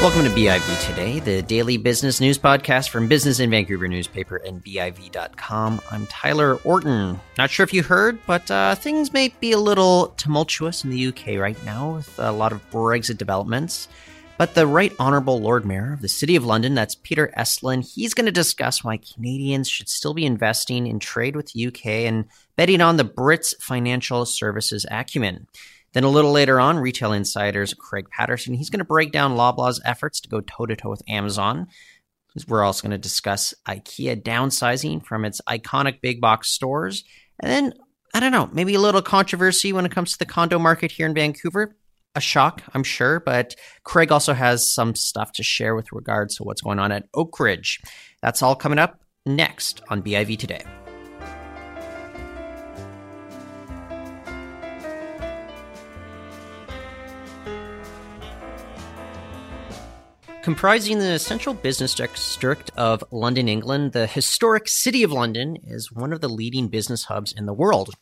Welcome to BIV Today, the daily business news podcast from Business in Vancouver newspaper and BIV.com. I'm Tyler Orton. Not sure if you heard, but uh, things may be a little tumultuous in the UK right now with a lot of Brexit developments. But the Right Honourable Lord Mayor of the City of London, that's Peter Estlin, he's going to discuss why Canadians should still be investing in trade with the UK and betting on the Brits' financial services acumen. Then a little later on, retail insiders Craig Patterson, he's going to break down Loblaw's efforts to go toe to toe with Amazon. We're also going to discuss IKEA downsizing from its iconic big box stores. And then, I don't know, maybe a little controversy when it comes to the condo market here in Vancouver. A shock, I'm sure, but Craig also has some stuff to share with regards to what's going on at Oakridge. That's all coming up next on BIV Today. Comprising the central business district of London, England, the historic City of London is one of the leading business hubs in the world.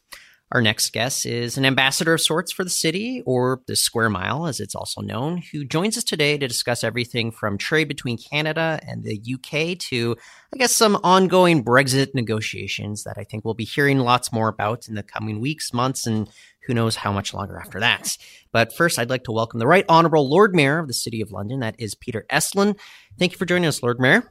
Our next guest is an ambassador of sorts for the city, or the Square Mile, as it's also known, who joins us today to discuss everything from trade between Canada and the UK to, I guess, some ongoing Brexit negotiations that I think we'll be hearing lots more about in the coming weeks, months, and who knows how much longer after that. But first, I'd like to welcome the Right Honourable Lord Mayor of the City of London. That is Peter Estlin. Thank you for joining us, Lord Mayor.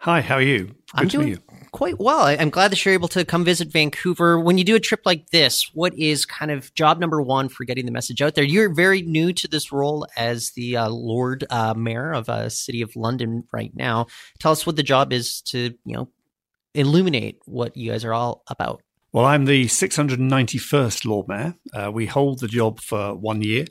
Hi, how are you? Good I'm to doing you. quite well. I'm glad that you're able to come visit Vancouver. When you do a trip like this, what is kind of job number one for getting the message out there? You're very new to this role as the uh, Lord uh, Mayor of uh, City of London right now. Tell us what the job is to you know illuminate what you guys are all about. Well, I'm the 691st Lord Mayor. Uh, we hold the job for one year.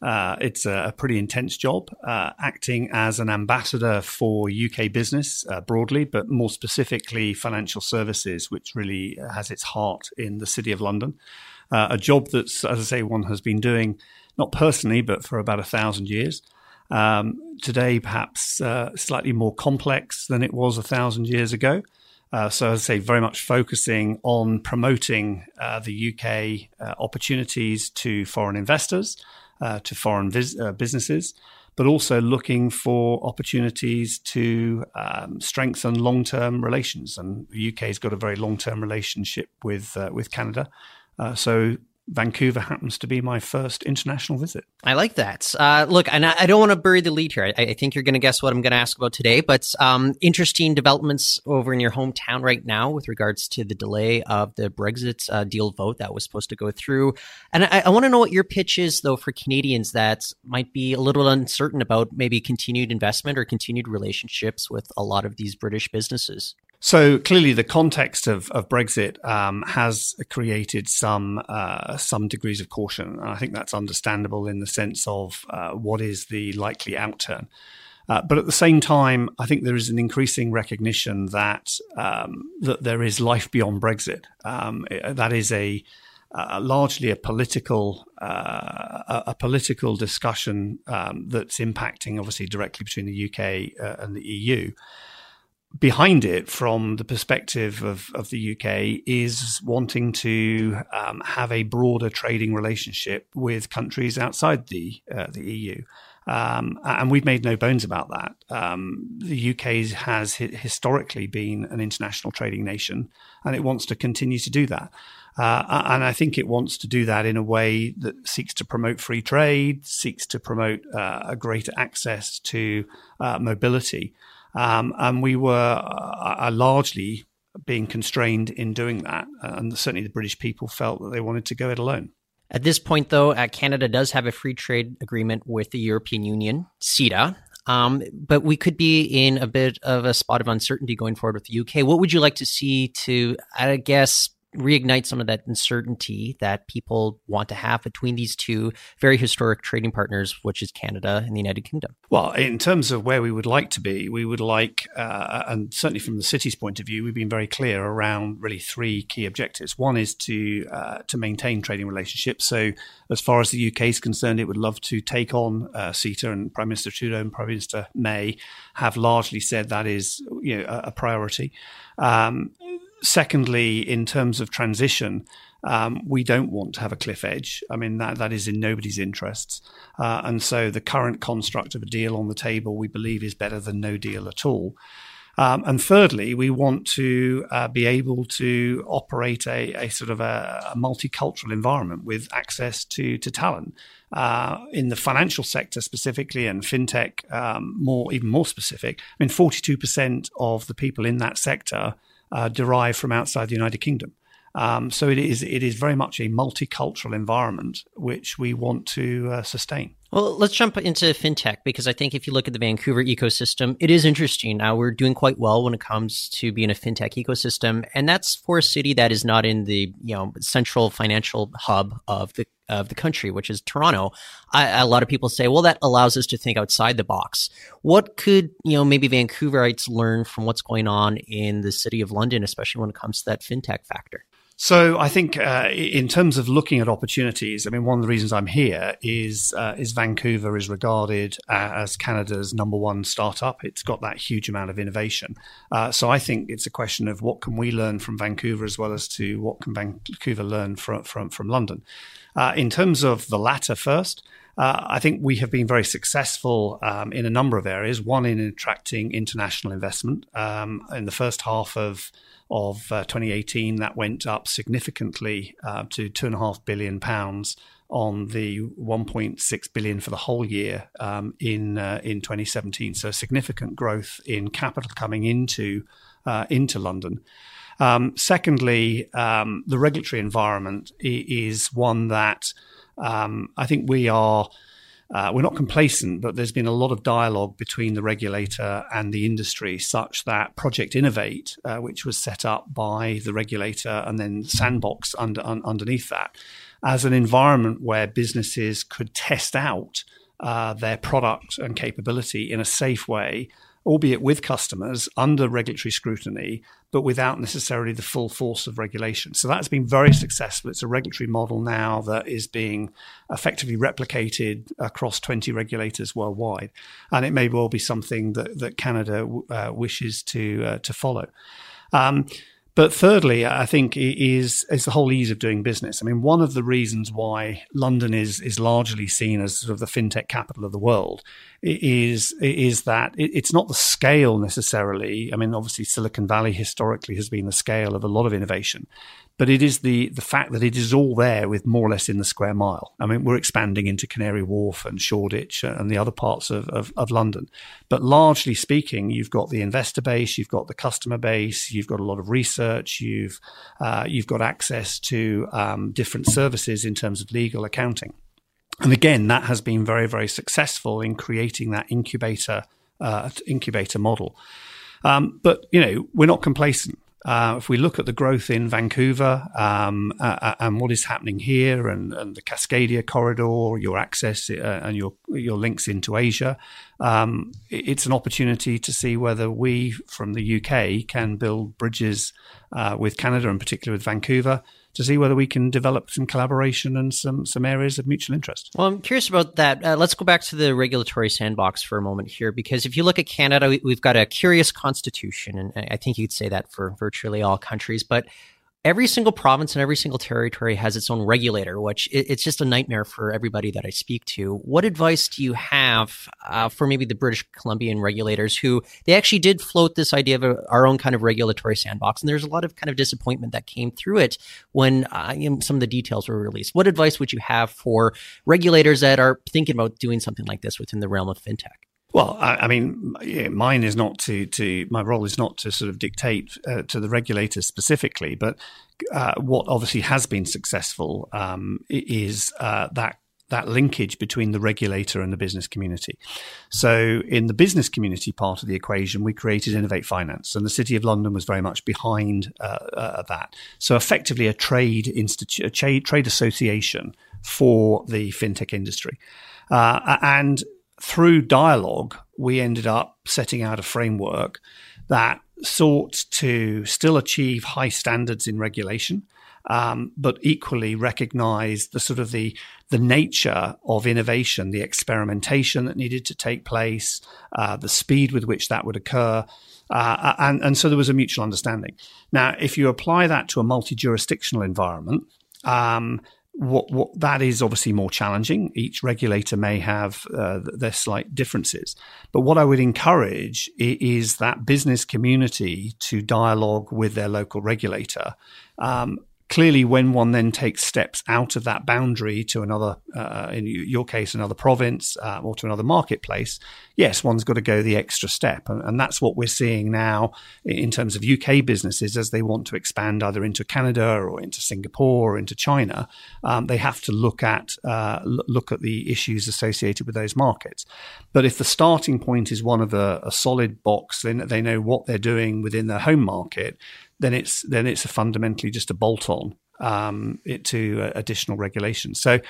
Uh, it's a, pretty intense job, uh, acting as an ambassador for UK business uh, broadly, but more specifically financial services, which really has its heart in the City of London. Uh, a job that's, as I say, one has been doing not personally, but for about a thousand years. Um, today, perhaps uh, slightly more complex than it was a thousand years ago. Uh, so, as I say, very much focusing on promoting uh, the UK uh, opportunities to foreign investors, uh, to foreign vis- uh, businesses, but also looking for opportunities to um, strengthen long-term relations. And the UK has got a very long-term relationship with uh, with Canada. so, Vancouver happens to be my first international visit. I like that. Uh, look, and I, I don't want to bury the lead here. I, I think you're going to guess what I'm going to ask about today, but um, interesting developments over in your hometown right now with regards to the delay of the Brexit uh, deal vote that was supposed to go through. And I, I want to know what your pitch is, though, for Canadians that might be a little uncertain about maybe continued investment or continued relationships with a lot of these British businesses. So clearly, the context of, of Brexit um, has created some uh, some degrees of caution, and I think that's understandable in the sense of uh, what is the likely outturn. Uh, but at the same time, I think there is an increasing recognition that um, that there is life beyond Brexit. Um, that is a largely a political uh, a, a, political discussion um, that's impacting obviously directly between the UK uh, and the EU behind it from the perspective of, of the UK is wanting to um, have a broader trading relationship with countries outside the uh, the EU. Um, and we've made no bones about that. Um, the UK has historically been an international trading nation, and it wants to continue to do that. Uh, and I think it wants to do that in a way that seeks to promote free trade, seeks to promote uh, a greater access to uh, mobility. Um, and we were uh, largely being constrained in doing that. And certainly the British people felt that they wanted to go it alone. At this point, though, uh, Canada does have a free trade agreement with the European Union, CETA. Um, but we could be in a bit of a spot of uncertainty going forward with the UK. What would you like to see to, I guess, reignite some of that uncertainty that people want to have between these two very historic trading partners, which is Canada and the United Kingdom? Well, in terms of where we would like to be, we would like, uh, and certainly from the city's point of view, we've been very clear around really three key objectives. One is to uh, to maintain trading relationships. So, as far as the UK is concerned, it would love to take on uh, CETA, and Prime Minister Trudeau and Prime Minister May have largely said that is you know a, a priority. Um, secondly, in terms of transition, um, we don't want to have a cliff edge. I mean, that, that is in nobody's interests. Uh, and so the current construct of a deal on the table, we believe, is better than no deal at all. Um, and thirdly, we want to uh, be able to operate a, a sort of a, a, multicultural environment with access to, to talent. Uh, in the financial sector specifically and fintech, um, more even more specific, I mean, 42% of the people in that sector uh, derive from outside the United Kingdom. Um, so it is it is very much a multicultural environment which we want to uh, sustain. Well, let's jump into fintech because I think if you look at the Vancouver ecosystem, it is interesting. Now we're doing quite well when it comes to being a fintech ecosystem, and that's for a city that is not in the you know central financial hub of the of the country, which is Toronto. I, a lot of people say, well, that allows us to think outside the box. What could you know maybe Vancouverites learn from what's going on in the city of London, especially when it comes to that fintech factor? So I think uh, in terms of looking at opportunities, I mean, one of the reasons I'm here is uh, is Vancouver is regarded uh, as Canada's number one startup. It's got that huge amount of innovation. Uh, so I think it's a question of what can we learn from Vancouver as well as to what can Vancouver learn from from, from London. Uh, in terms of the latter first. Uh, I think we have been very successful um, in a number of areas. One in attracting international investment. Um, in the first half of of uh, 2018, that went up significantly uh, to two and a half billion pounds on the 1.6 billion for the whole year um, in uh, in 2017. So significant growth in capital coming into uh, into London. Um, secondly, um, the regulatory environment is one that um, I think we are uh, we're not complacent, but there's been a lot of dialogue between the regulator and the industry, such that Project Innovate, uh, which was set up by the regulator and then Sandbox under, un, underneath that, as an environment where businesses could test out uh, their product and capability in a safe way albeit with customers under regulatory scrutiny, but without necessarily the full force of regulation. So that's been very successful. It's a regulatory model now that is being effectively replicated across 20 regulators worldwide. And it may well be something that, that Canada uh, wishes to, uh, to follow. Um, but thirdly, I think is is the whole ease of doing business. I mean, one of the reasons why London is is largely seen as sort of the fintech capital of the world is is that it's not the scale necessarily. I mean, obviously, Silicon Valley historically has been the scale of a lot of innovation, but it is the the fact that it is all there with more or less in the square mile. I mean, we're expanding into Canary Wharf and Shoreditch and the other parts of, of, of London, but largely speaking, you've got the investor base, you've got the customer base, you've got a lot of research, you've uh, you've got access to um, different services in terms of legal accounting. And again, that has been very, very successful in creating that incubator uh, incubator model. Um, but you know, we're not complacent. Uh, if we look at the growth in Vancouver um, uh, and what is happening here, and, and, the Cascadia corridor, your access uh, and your your links into Asia, um, it's an opportunity to see whether we from the UK can build bridges uh, with Canada, and particularly with Vancouver, to see whether we can develop some collaboration and some some areas of mutual interest. Well, I'm curious about that. Uh, let's go back to the regulatory sandbox for a moment here, because if you look at Canada, we, we've got a curious constitution, and I think you could say that for virtually all countries. But every single province and every single territory has its own regulator, which it, it's just a nightmare for everybody that I speak to. What advice do you have uh, for maybe the British Columbian regulators who they actually did float this idea of a, our own kind of regulatory sandbox, and there's a lot of kind of disappointment that came through it when uh, some of the details were released. What advice would you have for regulators that are thinking about doing something like this within the realm of fintech? Well, I, I mean, yeah, mine is not to, to my role is not to sort of dictate uh, to the regulators specifically, but uh, what obviously has been successful um, is uh, that that linkage between the regulator and the business community. So, in the business community part of the equation, we created Innovate Finance, and the City of London was very much behind uh, uh, that. So, effectively, a trade institute, a trade association for the fintech industry, uh, and through dialogue, we ended up setting out a framework that sought to still achieve high standards in regulation, um, but equally recognize the sort of the the nature of innovation, the experimentation that needed to take place, uh, the speed with which that would occur, Uh, and, and so there was a mutual understanding. Now, if you apply that to a multi jurisdictional environment, um, what, what that is obviously more challenging. Each regulator may have uh, their slight differences, but what I would encourage is that business community to dialogue with their local regulator. Um, clearly, when one then takes steps out of that boundary to another, uh, in your case, another province uh, or to another marketplace, yes, one's got to go the extra step. And, and, that's what we're seeing now in terms of UK businesses as they want to expand either into Canada or into Singapore or into China. Um, they have to look at uh, look at the issues associated with those markets. But if the starting point is one of a, a solid box, then they know what they're doing within their home market then it's then it's a fundamentally just a bolt on um, it to uh, additional regulations. So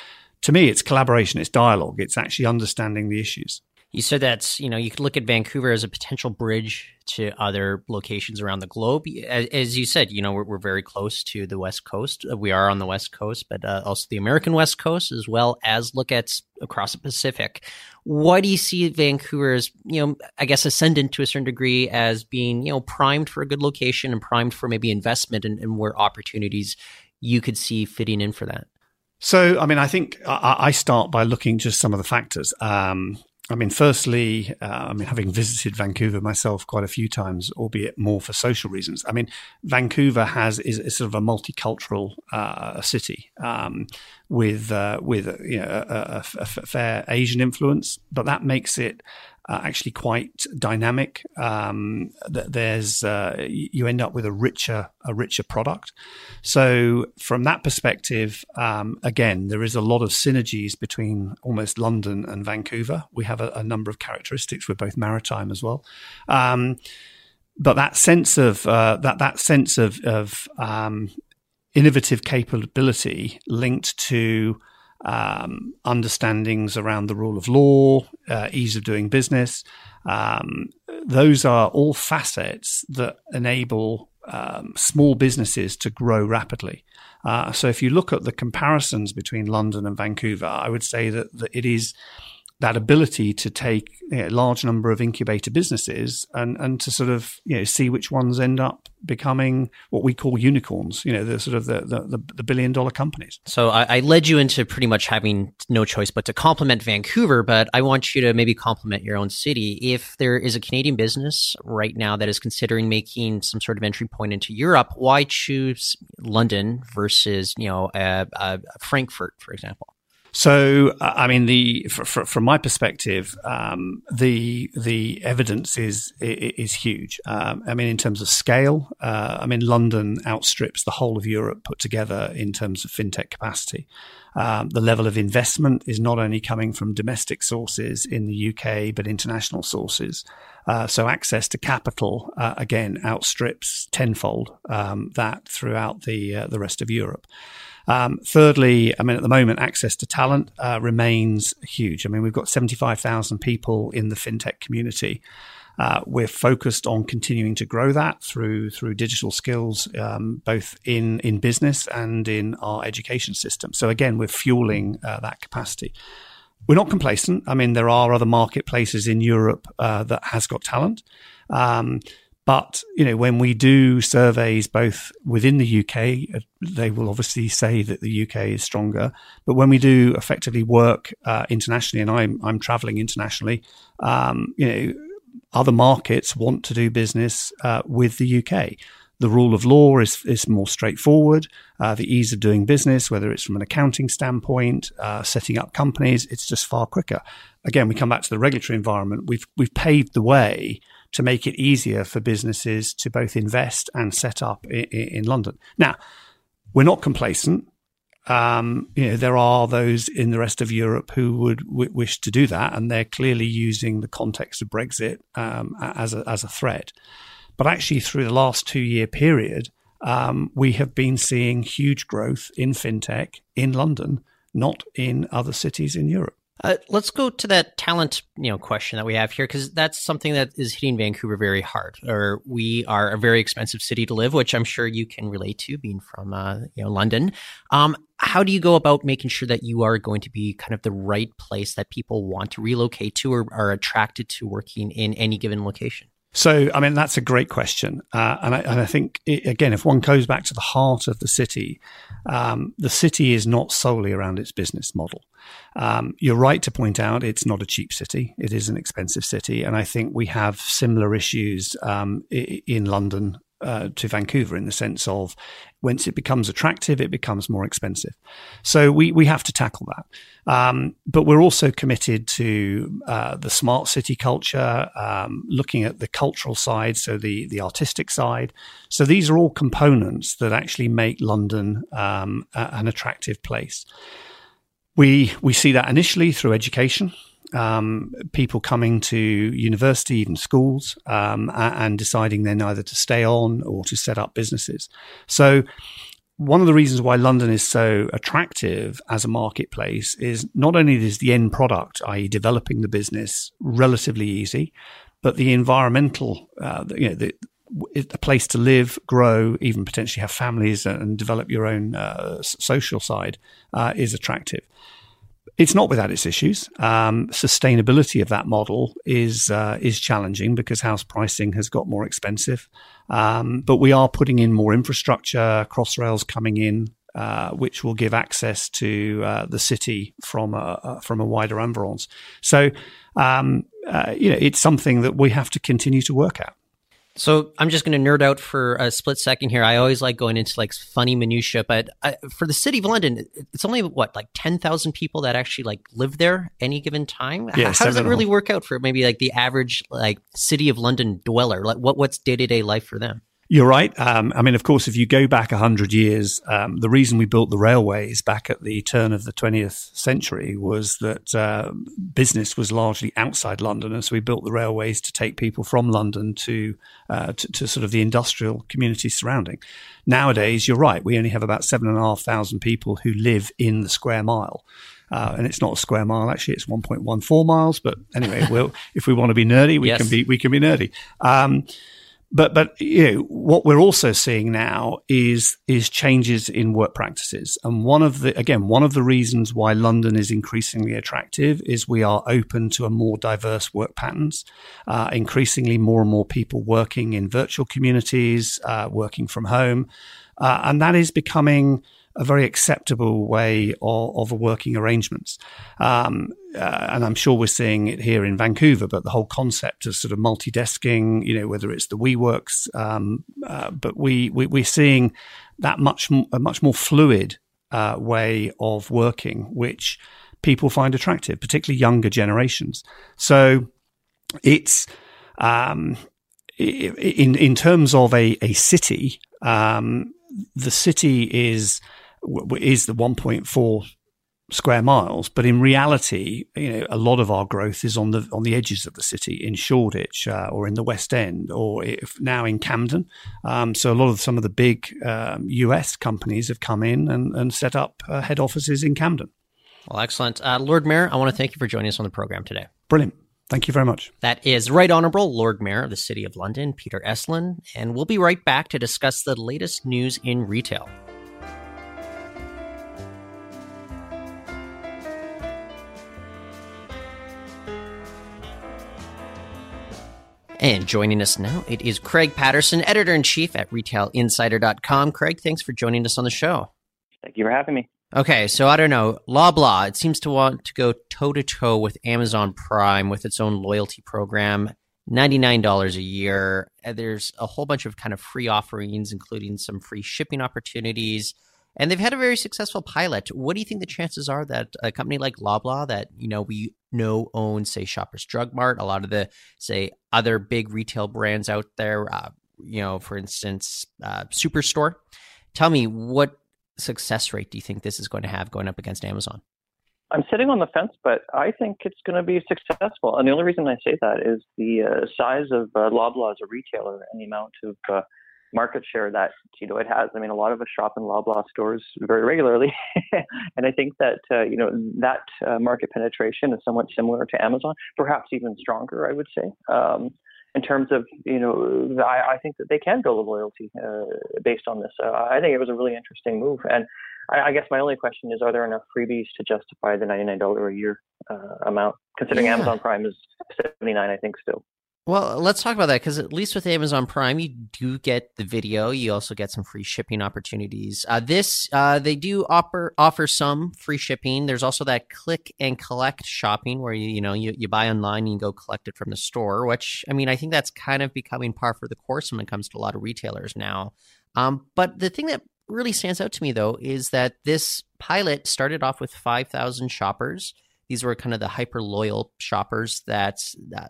to me, it's collaboration, it's dialogue, it's actually understanding the issues. You said that you know you could look at Vancouver as a potential bridge to other locations around the globe. As, as you said, you know we're, we're, very close to the West Coast. Uh, we are on the West Coast, but uh, also the American West Coast, as well as look at across the Pacific. Why do you see Vancouver as you know I guess ascendant to a certain degree as being you know primed for a good location and primed for maybe investment and, and where opportunities you could see fitting in for that? So, I mean, I think I, start by looking just some of the factors. Um, I mean, firstly, uh, I mean, having visited Vancouver myself quite a few times, albeit more for social reasons. I mean, Vancouver has is, is sort of a multicultural uh, city um, with uh, with you know, a, a, a, fair Asian influence, but that makes it uh, actually quite dynamic. Um, there's uh, you end up with a richer a richer product. So from that perspective, um, again, there is a lot of synergies between almost London and Vancouver. We have a, a number of characteristics. We're both maritime as well. Um, but that sense of uh, that that sense of, of um, innovative capability linked to um, understandings around the rule of law, uh, ease of doing business. Um, those are all facets that enable um, small businesses to grow rapidly. Uh, so if you look at the comparisons between London and Vancouver, I would say that, that it is that ability to take you know, a large number of incubator businesses and, and to sort of you know see which ones end up becoming what we call unicorns. You know, the sort of the the, the billion dollar companies. So I, I, led you into pretty much having no choice but to compliment Vancouver, but I want you to maybe compliment your own city. If there is a Canadian business right now that is considering making some sort of entry point into Europe, why choose London versus you know uh, uh, Frankfurt, for example? So, I mean, the from my perspective, um, the the evidence is is huge. Um, I mean, in terms of scale, uh, I mean, London outstrips the whole of Europe put together in terms of fintech capacity. Um, the level of investment is not only coming from domestic sources in the UK, but international sources. Uh, so access to capital uh, again outstrips tenfold um, that throughout the uh, the rest of Europe. Um, thirdly, I mean, at the moment, access to talent uh, remains huge. I mean, we've got 75,000 people in the fintech community. Uh, we're focused on continuing to grow that through through digital skills, um, both in in business and in our education system. So again, we're fueling uh, that capacity. We're not complacent. I mean, there are other marketplaces in Europe uh, that has got talent. Um, but you know, when we do surveys both within the UK, uh, they will obviously say that the UK is stronger. But when we do effectively work uh, internationally, and I'm I'm traveling internationally, um, you know, other markets want to do business uh, with the UK. The rule of law is is more straightforward. Uh, the ease of doing business, whether it's from an accounting standpoint, uh, setting up companies, it's just far quicker. Again, we come back to the regulatory environment. We've we've paved the way to make it easier for businesses to both invest and set up in, in London. Now, we're not complacent. Um, you know, there are those in the rest of Europe who would w- wish to do that, and they're clearly using the context of Brexit um, as a, as a threat. But actually, through the last two year period, um, we have been seeing huge growth in fintech in London, not in other cities in Europe. Uh, let's go to that talent, you know, question that we have here because that's something that is hitting Vancouver very hard. Or we are a very expensive city to live, which I'm sure you can relate to, being from, uh, you know, London. Um, how do you go about making sure that you are going to be kind of the right place that people want to relocate to or are attracted to working in any given location? So, I mean, that's a great question. Uh, and, I, and, I, think, it, again, if one goes back to the heart of the city, um, the city is not solely around its business model. Um, you're right to point out it's not a cheap city, it is an expensive city. And I think we have similar issues um, in London uh, to Vancouver in the sense of once it becomes attractive, it becomes more expensive. So we, we have to tackle that. Um, but we're also committed to uh, the smart city culture, um, looking at the cultural side, so the, the artistic side. So these are all components that actually make London um, a, an attractive place. We, we see that initially through education um, people coming to university, even schools, um, and deciding then either to stay on or to set up businesses. So, one of the reasons why London is so attractive as a marketplace is not only is the end product, i.e., developing the business, relatively easy, but the environmental, uh, you know, the, a place to live, grow, even potentially have families and develop your own uh, social side uh, is attractive. It's not without its issues. Um, sustainability of that model is uh, is challenging because house pricing has got more expensive. Um, but we are putting in more infrastructure, Crossrails coming in, uh, which will give access to uh, the city from a, from a wider environs. So, um, uh, you know, it's something that we have to continue to work at. So I'm just going to nerd out for a split second here. I always like going into like funny minutia, but I, for the city of London, it's only what like ten thousand people that actually like live there any given time. Yeah, How does it really work out for maybe like the average like city of London dweller? Like what what's day to day life for them? You're right. Um, I mean, of course, if you go back 100 years, um, the reason we built the railways back at the turn of the 20th century was that uh, business was largely outside London. And so we built the railways to take people from London to, uh, to, to, sort of the industrial community surrounding. Nowadays, you're right. We only have about 7,500 people who live in the square mile. Uh, and it's not a square mile actually; it's 1.14 miles. But anyway, we'll, if we want to be nerdy, we yes. can be we can be nerdy. Um, but but you know what we're also seeing now is is changes in work practices, and one of the again one of the reasons why London is increasingly attractive is we are open to a more diverse work patterns. Uh, increasingly, more and more people working in virtual communities, uh, working from home, uh, and that is becoming a very acceptable way of, of working arrangements. Um, uh, and I'm sure we're seeing it here in Vancouver, but the whole concept of sort of multi-desking, you know, whether it's the WeWorks, um, uh, but we, we, we're seeing that much, a much more fluid uh, way of working, which people find attractive, particularly younger generations. So it's, um, in, in terms of a, a city, um, the city is is the 1.4 square miles, but in reality, you know, a lot of our growth is on the on the edges of the city, in Shoreditch uh, or in the West End, or if now in Camden. Um, so a lot of some of the big um, US companies have come in and, and set up uh, head offices in Camden. Well, excellent, uh, Lord Mayor. I want to thank you for joining us on the program today. Brilliant. Thank you very much. That is Right Honorable Lord Mayor of the City of London, Peter Estlin, and we'll be right back to discuss the latest news in retail. And joining us now, it is Craig Patterson, editor in chief at retailinsider.com. Craig, thanks for joining us on the show. Thank you for having me. Okay, so I don't know. Loblaw, it seems to want to go toe to toe with Amazon Prime with its own loyalty program. $99 a year. There's a whole bunch of kind of free offerings, including some free shipping opportunities and they've had a very successful pilot. What do you think the chances are that a company like Loblaw, that you know we know owns, say, Shoppers Drug Mart, a lot of the say other big retail brands out there, uh, you know, for instance, uh, Superstore. Tell me what success rate do you think this is going to have going up against Amazon? I'm sitting on the fence, but I think it's going to be successful. And the only reason I say that is the uh, size of uh, Loblaw as a retailer and the amount of uh, market share that it has. I mean, a lot of us shop in Loblaw stores very regularly, and I think that uh, you know that uh, market penetration is somewhat similar to Amazon, perhaps even stronger. I would say. Um, in terms of, you know, I, I, think that they can build a loyalty uh, based on this. Uh, I think it was a really interesting move. And I, I, guess my only question is, are there enough freebies to justify the $99 a year uh, amount, considering yeah. Amazon Prime is 79 I think, still. Well, let's talk about that because at least with Amazon Prime, you do get the video. You also get some free shipping opportunities. Uh, this uh, they do offer offer some free shipping. There's also that click and collect shopping where you you know you, you buy online and you go collect it from the store. Which I mean, I think that's kind of becoming par for the course when it comes to a lot of retailers now. Um, but the thing that really stands out to me though is that this pilot started off with five thousand shoppers these were kind of the hyper loyal shoppers that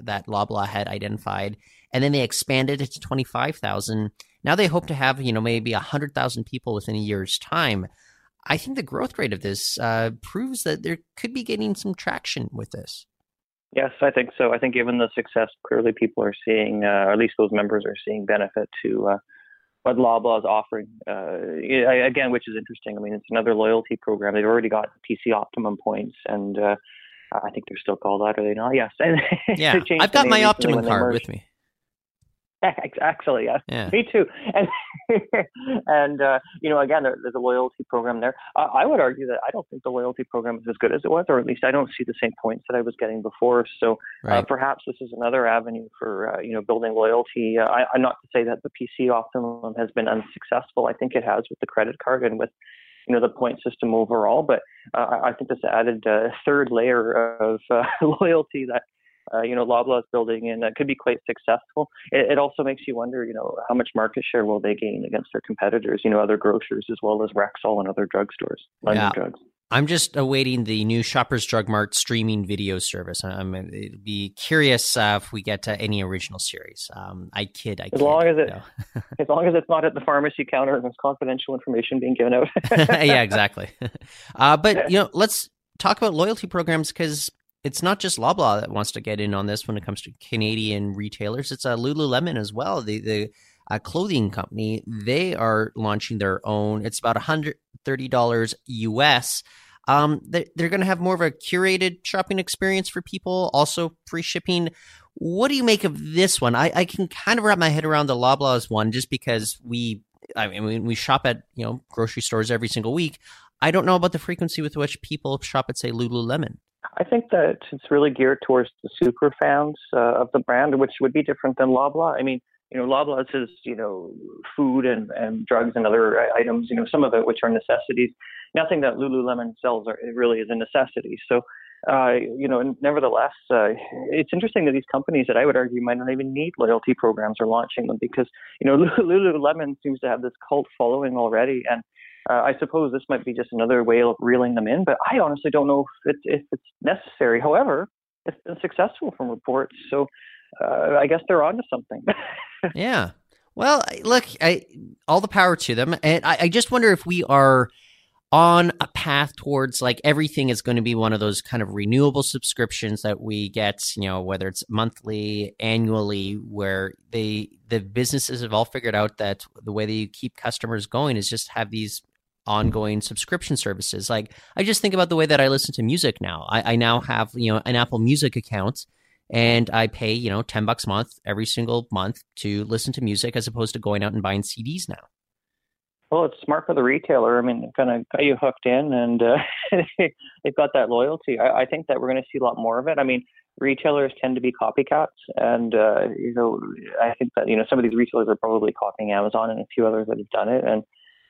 that Loblaw had identified, and then they expanded it to twenty five thousand. Now they hope to have you know maybe hundred thousand people within a year's time. I think the growth rate of this uh, proves that there could be getting some traction with this. Yes, I think so. I think given the success, clearly people are seeing, uh, or at least those members are seeing benefit to uh, what Loblaw is offering. Uh, again, which is interesting. I mean, it's another loyalty program. They've already got PC Optimum points, and uh, I think they're still called that, are they not? Yes. yeah, I've got my Optimum card with me. Actually, yes. Yeah. Me too. And and uh, you know, again, there, there's a loyalty program there. Uh, I would argue that I don't think the loyalty program is as good as it was, or at least I don't see the same points that I was getting before. So uh, right. uh, perhaps this is another avenue for uh, you know building loyalty. Uh, I, I'm not to say that the PC Optimum has been unsuccessful. I think it has with the credit card and with you know the point system overall. But uh, I think this added third layer of uh, loyalty that uh, you know, Loblaw is building in that could be quite successful. It, it, also makes you wonder, you know, how much market share will they gain against their competitors, you know, other grocers as well as Rexall and other drugstores, London yeah. drugs. I'm just awaiting the new Shoppers Drug Mart streaming video service. I'm it'd be curious uh, if we get to any original series. Um, I kid, I as kid, long as it, as long as it's not at the pharmacy counter and there's confidential information being given out. yeah, exactly. Uh, but you know, let's talk about loyalty programs because it's not just Loblaw that wants to get in on this when it comes to Canadian retailers. It's uh, Lululemon as well. The the uh, clothing company they are launching their own. It's about one hundred thirty dollars US. Um, they, they're going to have more of a curated shopping experience for people. Also, free shipping. What do you make of this one? I, I can kind of wrap my head around the Loblaw's one just because we, I mean, we shop at you know grocery stores every single week. I don't know about the frequency with which people shop at say Lululemon. I think that it's really geared towards the super fans uh, of the brand, which would be different than Loblaw. I mean, you know, Loblaw is, you know, food and, and drugs and other items, you know, some of it which are necessities. Nothing that Lululemon sells are, really is a necessity. So, uh, you know, nevertheless, uh, it's interesting that these companies that I would argue might not even need loyalty programs are launching them because, you know, Lululemon seems to have this cult following already. And uh, I suppose this might be just another way of reeling them in, but I honestly don't know if it's, if it's necessary. However, it's been successful from reports, so uh, I guess they're onto something. yeah. Well, look, I, all the power to them, and I, I just wonder if we are on a path towards like everything is going to be one of those kind of renewable subscriptions that we get you know whether it's monthly annually where they the businesses have all figured out that the way that you keep customers going is just have these ongoing subscription services. Like I just think about the way that I listen to music now. I, I now have you know an Apple Music account, and I pay you know ten bucks a month every single month to listen to music as opposed to going out and buying CDs now. Well, it's smart for the retailer. I mean, kind of got you hooked in, and uh, they've got that loyalty. I, I think that we're going to see a lot more of it. I mean, retailers tend to be copycats, and uh, you know, I think that you know some of these retailers are probably copying Amazon and a few others that have done it, and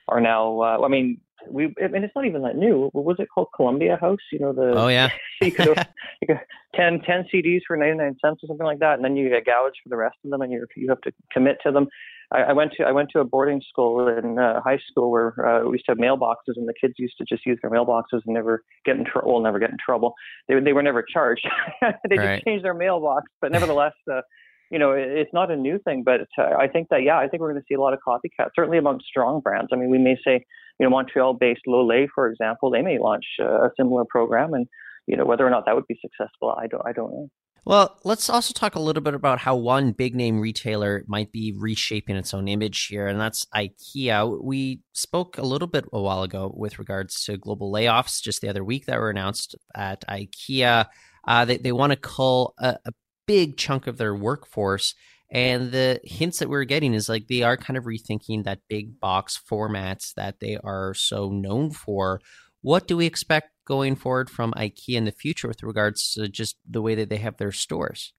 are now. Uh, I mean, we. I mean, it's not even that new. What was it called? Columbia House. You know the. Oh yeah. you could, you could 10, 10 CDs for ninety nine cents or something like that, and then you get gouged for the rest of them, and you you have to commit to them. I, I went to I went to a boarding school in uh, high school where uh, we used to have mailboxes, and the kids used to just use their mailboxes and never get in trouble. Well, never get in trouble. They they were never charged. they right. just changed their mailbox, but nevertheless. Uh, you know, it's not a new thing, but uh, I think that, yeah, I think we're going to see a lot of copycats, certainly among strong brands. I mean, we may say, you know, Montreal based Lolé, for example, they may launch uh, a similar program. And, you know, whether or not that would be successful, I don't, I don't know. Well, let's also talk a little bit about how one big name retailer might be reshaping its own image here, and that's IKEA. We spoke a little bit a while ago with regards to global layoffs just the other week that were announced at IKEA. Uh, they, they want to cull a, a big chunk of their workforce. And the hints that we're getting is like they are kind of rethinking that big box formats that they are so known for. What do we expect going forward from IKEA in the future with regards to just the way that they have their stores?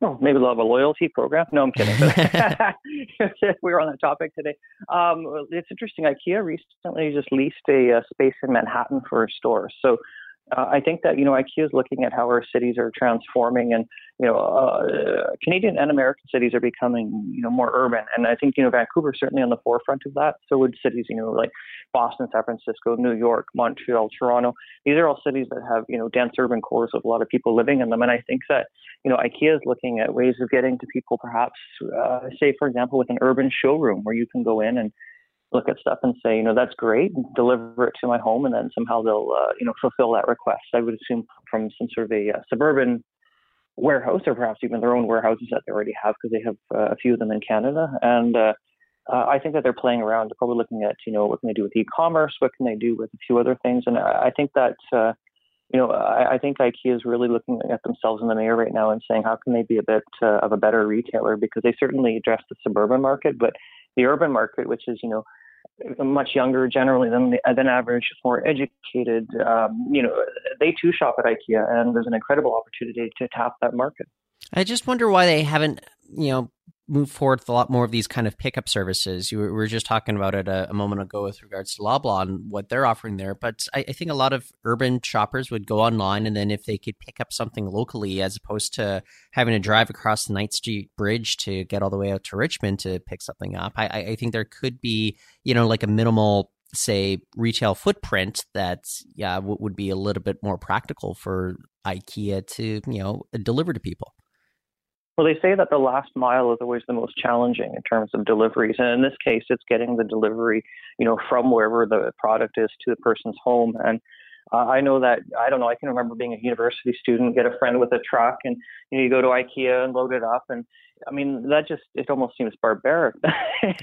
Well, maybe they'll have a loyalty program. No, I'm kidding. we were on that topic today. Um, it's interesting. IKEA recently just leased a, a space in Manhattan for a store. So uh, I think that you know IKEA is looking at how our cities are transforming, and you know uh, Canadian and American cities are becoming you know more urban, and I think you know Vancouver is certainly on the forefront of that. So would cities you know like Boston, San Francisco, New York, Montreal, Toronto. These are all cities that have you know dense urban cores with a lot of people living in them, and I think that you know IKEA is looking at ways of getting to people, perhaps uh, say for example with an urban showroom where you can go in and look at stuff and say, you know, that's great, deliver it to my home, and then somehow they'll, uh, you know, fulfill that request. I would assume from some sort of a uh, suburban warehouse, or perhaps even their own warehouses that they already have, because they have uh, a few of them in Canada. And uh, uh, I think that they're playing around. They're probably looking at, you know, what can they do with e-commerce? What can they do with a few other things? And I, I think that. Uh, you know, I, I think IKEA is really looking at themselves in the mirror right now and saying, how can they be a bit uh, of a better retailer? Because they certainly address the suburban market, but the urban market, which is, you know, much younger generally than than average, more educated. Um, you know, they too shop at IKEA, and there's an incredible opportunity to tap that market. I just wonder why they haven't, you know, move forward with a lot more of these kind of pickup services. You were, just talking about it a, a, moment ago with regards to Loblaw and what they're offering there. But I, I, think a lot of urban shoppers would go online, and then if they could pick up something locally, as opposed to having to drive across the Knight Street Bridge to get all the way out to Richmond to pick something up, I, I think there could be, you know, like a minimal say retail footprint that yeah would be a little bit more practical for IKEA to you know deliver to people. Well, they say that the last mile is always the most challenging in terms of deliveries, and in this case, it's getting the delivery, you know, from wherever the product is to the person's home. And uh, I know that I don't know. I can remember being a university student, get a friend with a truck, and you know, you go to IKEA and load it up, and I mean, that just it almost seems barbaric.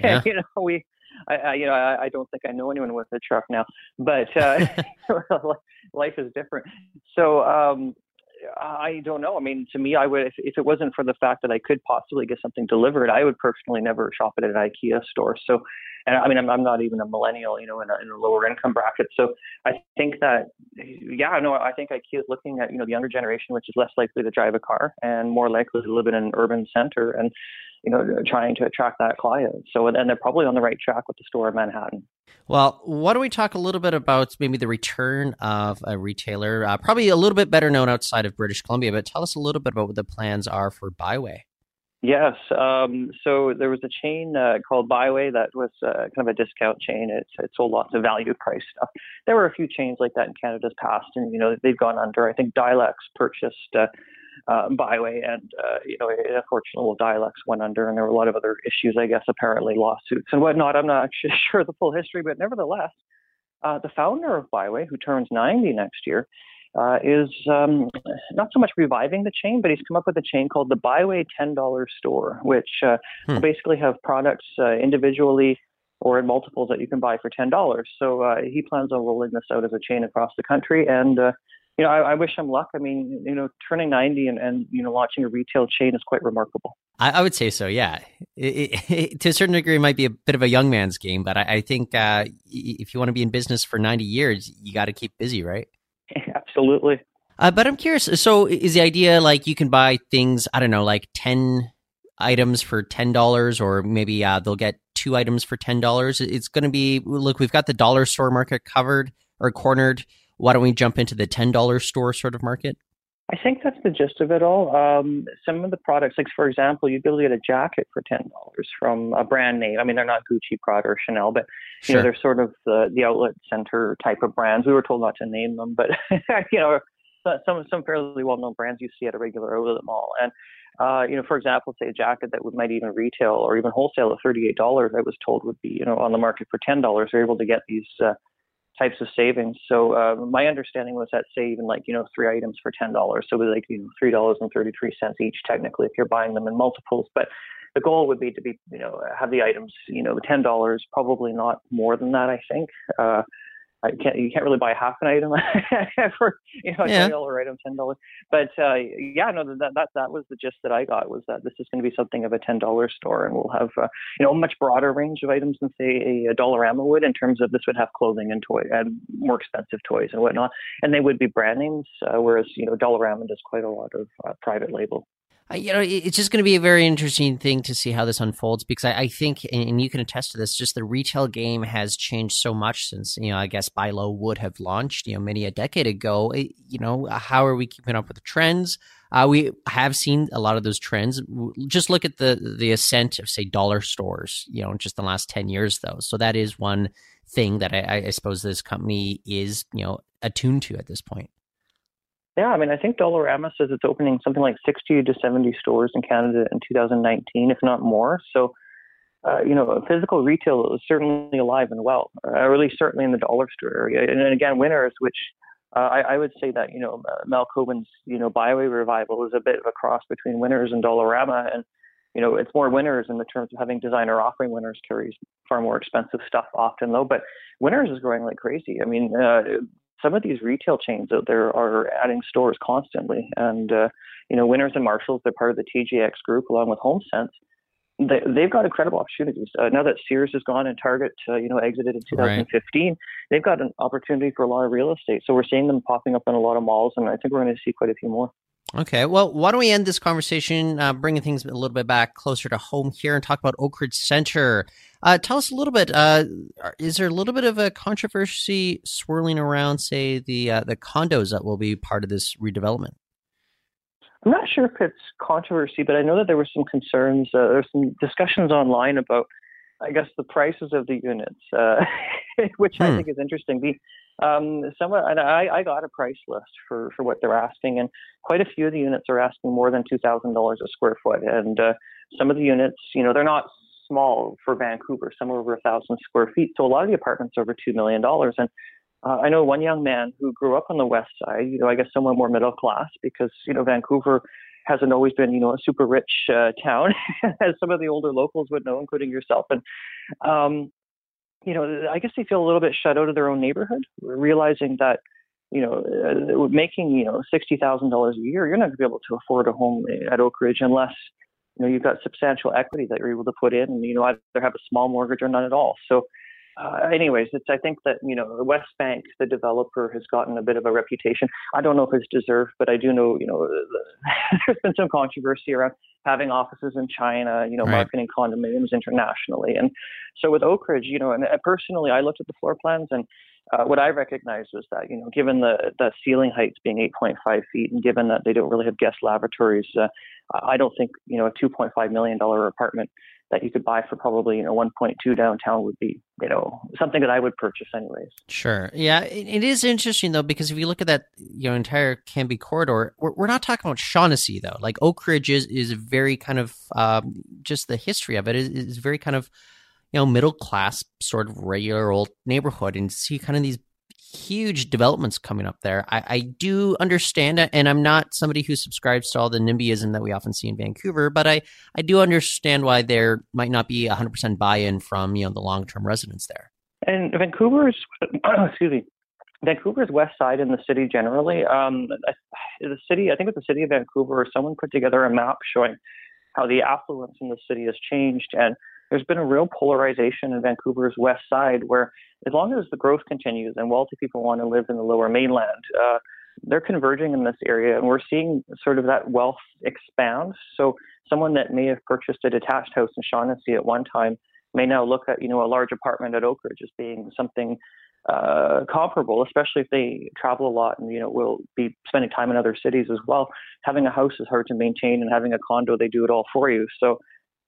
Yeah. you know, we. I, I, you know, I, I don't think I know anyone with a truck now, but uh, life is different. So, um, I don't know. I mean, to me, I would if, if, it wasn't for the fact that I could possibly get something delivered, I would personally never shop at an IKEA store. So, and I mean, I'm, I'm not even a millennial, you know, in a, in a lower income bracket. So, I think that, yeah, no, I think IKEA is looking at you know the younger generation, which is less likely to drive a car and more likely to live in an urban center, and you know, trying to attract that client. So, and they're probably on the right track with the store in Manhattan. Well, why don't we talk a little bit about maybe the return of a retailer, uh, probably a little bit better known outside of British Columbia, but tell us a little bit about what the plans are for Bi-Way. Yes. Um, so there was a chain uh, called Bi-Way that was uh, kind of a discount chain. It, it sold lots of value price stuff. There were a few chains like that in Canada's past, and you know they've gone under. I think Dylex purchased uh, uh, Bi-Way, and uh, you know, unfortunately, Dylex went under, and there were a lot of other issues, I guess, apparently lawsuits and whatnot. I'm not actually sure the full history, but nevertheless, uh, the founder of Bi-Way, who turns 90 next year, uh, is um, not so much reviving the chain, but he's come up with a chain called the Bi-Way $10 Store, which uh, hmm. basically have products uh, individually or in multiples that you can buy for $10. So uh, he plans on rolling this out as a chain across the country. And uh, you know, I, I, wish him luck. I mean, you know, turning 90 and, and, you know, launching a retail chain is quite remarkable. I, I would say so, yeah. It, it, it, to a certain degree, it might be a bit of a young man's game, but I, I think uh, if you want to be in business for 90 years, you got to keep busy, right? Absolutely. Uh, but I'm curious. So, is the idea like you can buy things, I don't know, like 10 items for $10, or maybe uh, they'll get two items for $10? It's going to be, look, we've got the dollar store market covered or cornered why don't we jump into the $10 store sort of market? I think that's the gist of it all. Um, some of the products, like for example, you'd be able to get a jacket for ten dollars from a brand name. I mean, they're not Gucci, Prada, or Chanel, but you sure. know they're sort of the, the outlet center type of brands. We were told not to name them, but you know some some fairly well known brands you see at a regular outlet mall. And uh, you know, for example, say a jacket that would, might even retail or even wholesale at thirty eight dollars, I was told would be you know on the market for ten dollars. They're able to get these. Uh, types of savings. So uh, my understanding was that say even like you know three items for ten dollars, so it was like you know three dollars and thirty three cents each technically if you're buying them in multiples. But the goal would be to be you know have the items you know ten dollars, probably not more than that. I think. Uh, I can't you can't really buy half an item for you know a dollar item, ten dollars. But uh, yeah, no, that that that was the gist that I got was that this is going to be something of a ten dollar store, and we'll have uh, you know a much broader range of items than say a, a Dollarama would in terms of this would have clothing and toy and more expensive toys and whatnot, and they would be brand names, uh, whereas you know Dollarama does quite a lot of uh, private label. You know, it's just going to be a very interesting thing to see how this unfolds because I, I think, and, you can attest to this, just the retail game has changed so much since, you know, I guess Buy Low would have launched, you know, many a decade ago. You know, how are we keeping up with the trends? Uh, we have seen a lot of those trends. Just look at the the ascent of, say, dollar stores, you know, just the last 10 years, though. So that is one thing that I, I suppose this company is, you know, attuned to at this point. Yeah, I mean, I think Dollarama says it's opening something like 60 to 70 stores in Canada in 2019, if not more. So, uh, you know, physical retail is certainly alive and well, uh, really certainly in the dollar store area. And, and again, Winners, which uh, I, I, would say that, you know, Mel Coban's, you know, Bi-Way revival is a bit of a cross between Winners and Dollarama. And, you know, it's more Winners in the terms of having designer offering. Winners carries far more expensive stuff often, though. But Winners is growing like crazy. I mean, uh, some of these retail chains out there are adding stores constantly. And, uh, you know, Winners and Marshalls, they're part of the TJX group along with HomeSense. They, they've got incredible opportunities. Uh, now that Sears is gone and Target, uh, you know, exited in 2015, right. they've got an opportunity for a lot of real estate. So we're seeing them popping up in a lot of malls, and I think we're going to see quite a few more. Okay, well, why don't we end this conversation, uh, bringing things a little bit back closer to home here, and talk about Oakridge Center. Uh, tell us a little bit. Uh, is there a little bit of a controversy swirling around, say, the uh, the condos that will be part of this redevelopment? I'm not sure if it's controversy, but I know that there were some concerns. Uh, there's some discussions online about, I guess, the prices of the units, uh, which hmm. I think is interesting. The um, somewhat, and I, I got a price list for, for what they're asking, and quite a few of the units are asking more than two thousand dollars a square foot. And uh, some of the units, you know, they're not small for Vancouver. Some are over a thousand square feet. So a lot of the apartments are over two million dollars. And uh, I know one young man who grew up on the west side. You know, I guess somewhat more middle class because you know Vancouver hasn't always been, you know, a super rich uh, town, as some of the older locals would know, including yourself. And um, you know, I guess they feel a little bit shut out of their own neighborhood, realizing that, you know, uh, making, you know, $60,000 a year, you're not going to be able to afford a home at Oakridge unless, you know, you've got substantial equity that you're able to put in and, you know, either have a small mortgage or none at all. So, uh, anyways, it's I think that you know the Westbank, the developer, has gotten a bit of a reputation. I don't know if it's deserved, but I do know you know there's been some controversy around having offices in China, you know, right. marketing condominiums internationally, and so with Oakridge, you know, and uh, personally, I looked at the floor plans and. Uh, what I recognized was that, you know, given the, the ceiling heights being 8.5 feet and given that they don't really have guest lavatories, uh, I don't think, you know, a $2.5 million apartment that you could buy for probably you know 1.2 downtown would be you know something that I would purchase anyways. Sure, yeah, it, it is interesting though because if you look at that you know entire Cambie corridor, we're, we're not talking about Shaughnessy though. Like Oakridge is is very kind of um, just the history of it is, is very kind of you know middle class sort of regular old neighborhood and see kind of these huge developments coming up there. I, I, do understand it, and I'm not somebody who subscribes to all the NIMBYism that we often see in Vancouver, but I, I do understand why there might not be 100% buy-in from you know the long-term residents there. And Vancouver's, excuse me, Vancouver's west side in the city generally. Um, the city, I think, with the city of Vancouver, someone put together a map showing how the affluence in the city has changed, and there's been a real polarization in Vancouver's west side where as long as the growth continues and wealthy people want to live in the lower mainland, uh, they're converging in this area and we're seeing sort of that wealth expand. So someone that may have purchased a detached house in Shaughnessy at one time may now look at, you know, a large apartment at Oakridge as being something uh, comparable, especially if they travel a lot and, you know, will be spending time in other cities as well. Having a house is hard to maintain and having a condo, they do it all for you. So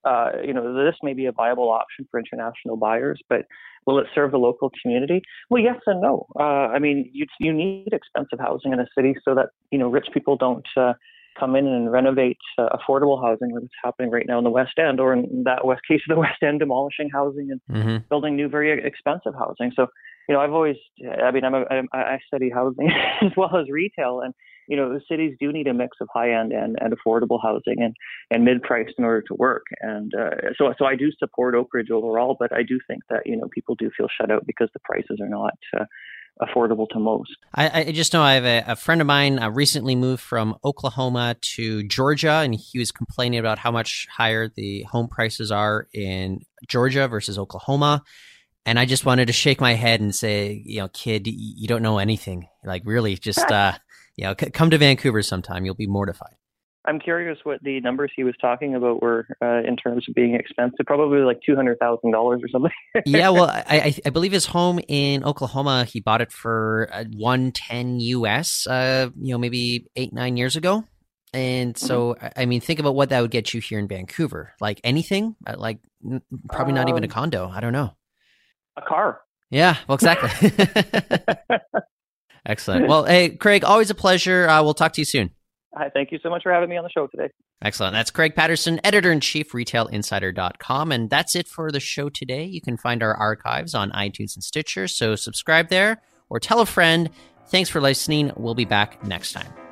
uh, you know, this may be a viable option for international buyers, but will it serve the local community? Well, yes and no. Uh, I mean, you you need expensive housing in a city so that you know rich people don't uh, come in and renovate uh, affordable housing, like it's happening right now in the West End, or in that West case of the West End, demolishing housing and mm-hmm. building new, very expensive housing. So, you know, I've always, I mean, I'm a, I study housing as well as retail, and you know, the cities do need a mix of high end and, and affordable housing and, and mid priced in order to work. And uh, so, so I do support Oakridge overall, but I do think that, you know, people do feel shut out because the prices are not. Uh, affordable to most. I, I, just know I have a, a friend of mine uh, recently moved from Oklahoma to Georgia, and he was complaining about how much higher the home prices are in Georgia versus Oklahoma. And I just wanted to shake my head and say, you know, kid, you don't know anything. Like, really, just uh, you know, c- come to Vancouver sometime. You'll be mortified. I'm curious what the numbers he was talking about were uh, in terms of being expensive. Probably like two hundred thousand dollars or something. yeah, well, I, I believe his home in Oklahoma, he bought it for uh, one ten US. Uh, you know, maybe eight nine years ago. And so, mm-hmm. I mean, think about what that would get you here in Vancouver. Like anything, uh, like probably not even a um, condo. I don't know. A car. Yeah. Well, exactly. Excellent. Well, hey, Craig, always a pleasure. Uh, we'll talk to you soon. Hi, thank you so much for having me on the show today. Excellent. That's Craig Patterson, editor in chief, retailinsider.com. And that's it for the show today. You can find our archives on iTunes and Stitcher. So subscribe there or tell a friend. Thanks for listening. We'll be back next time.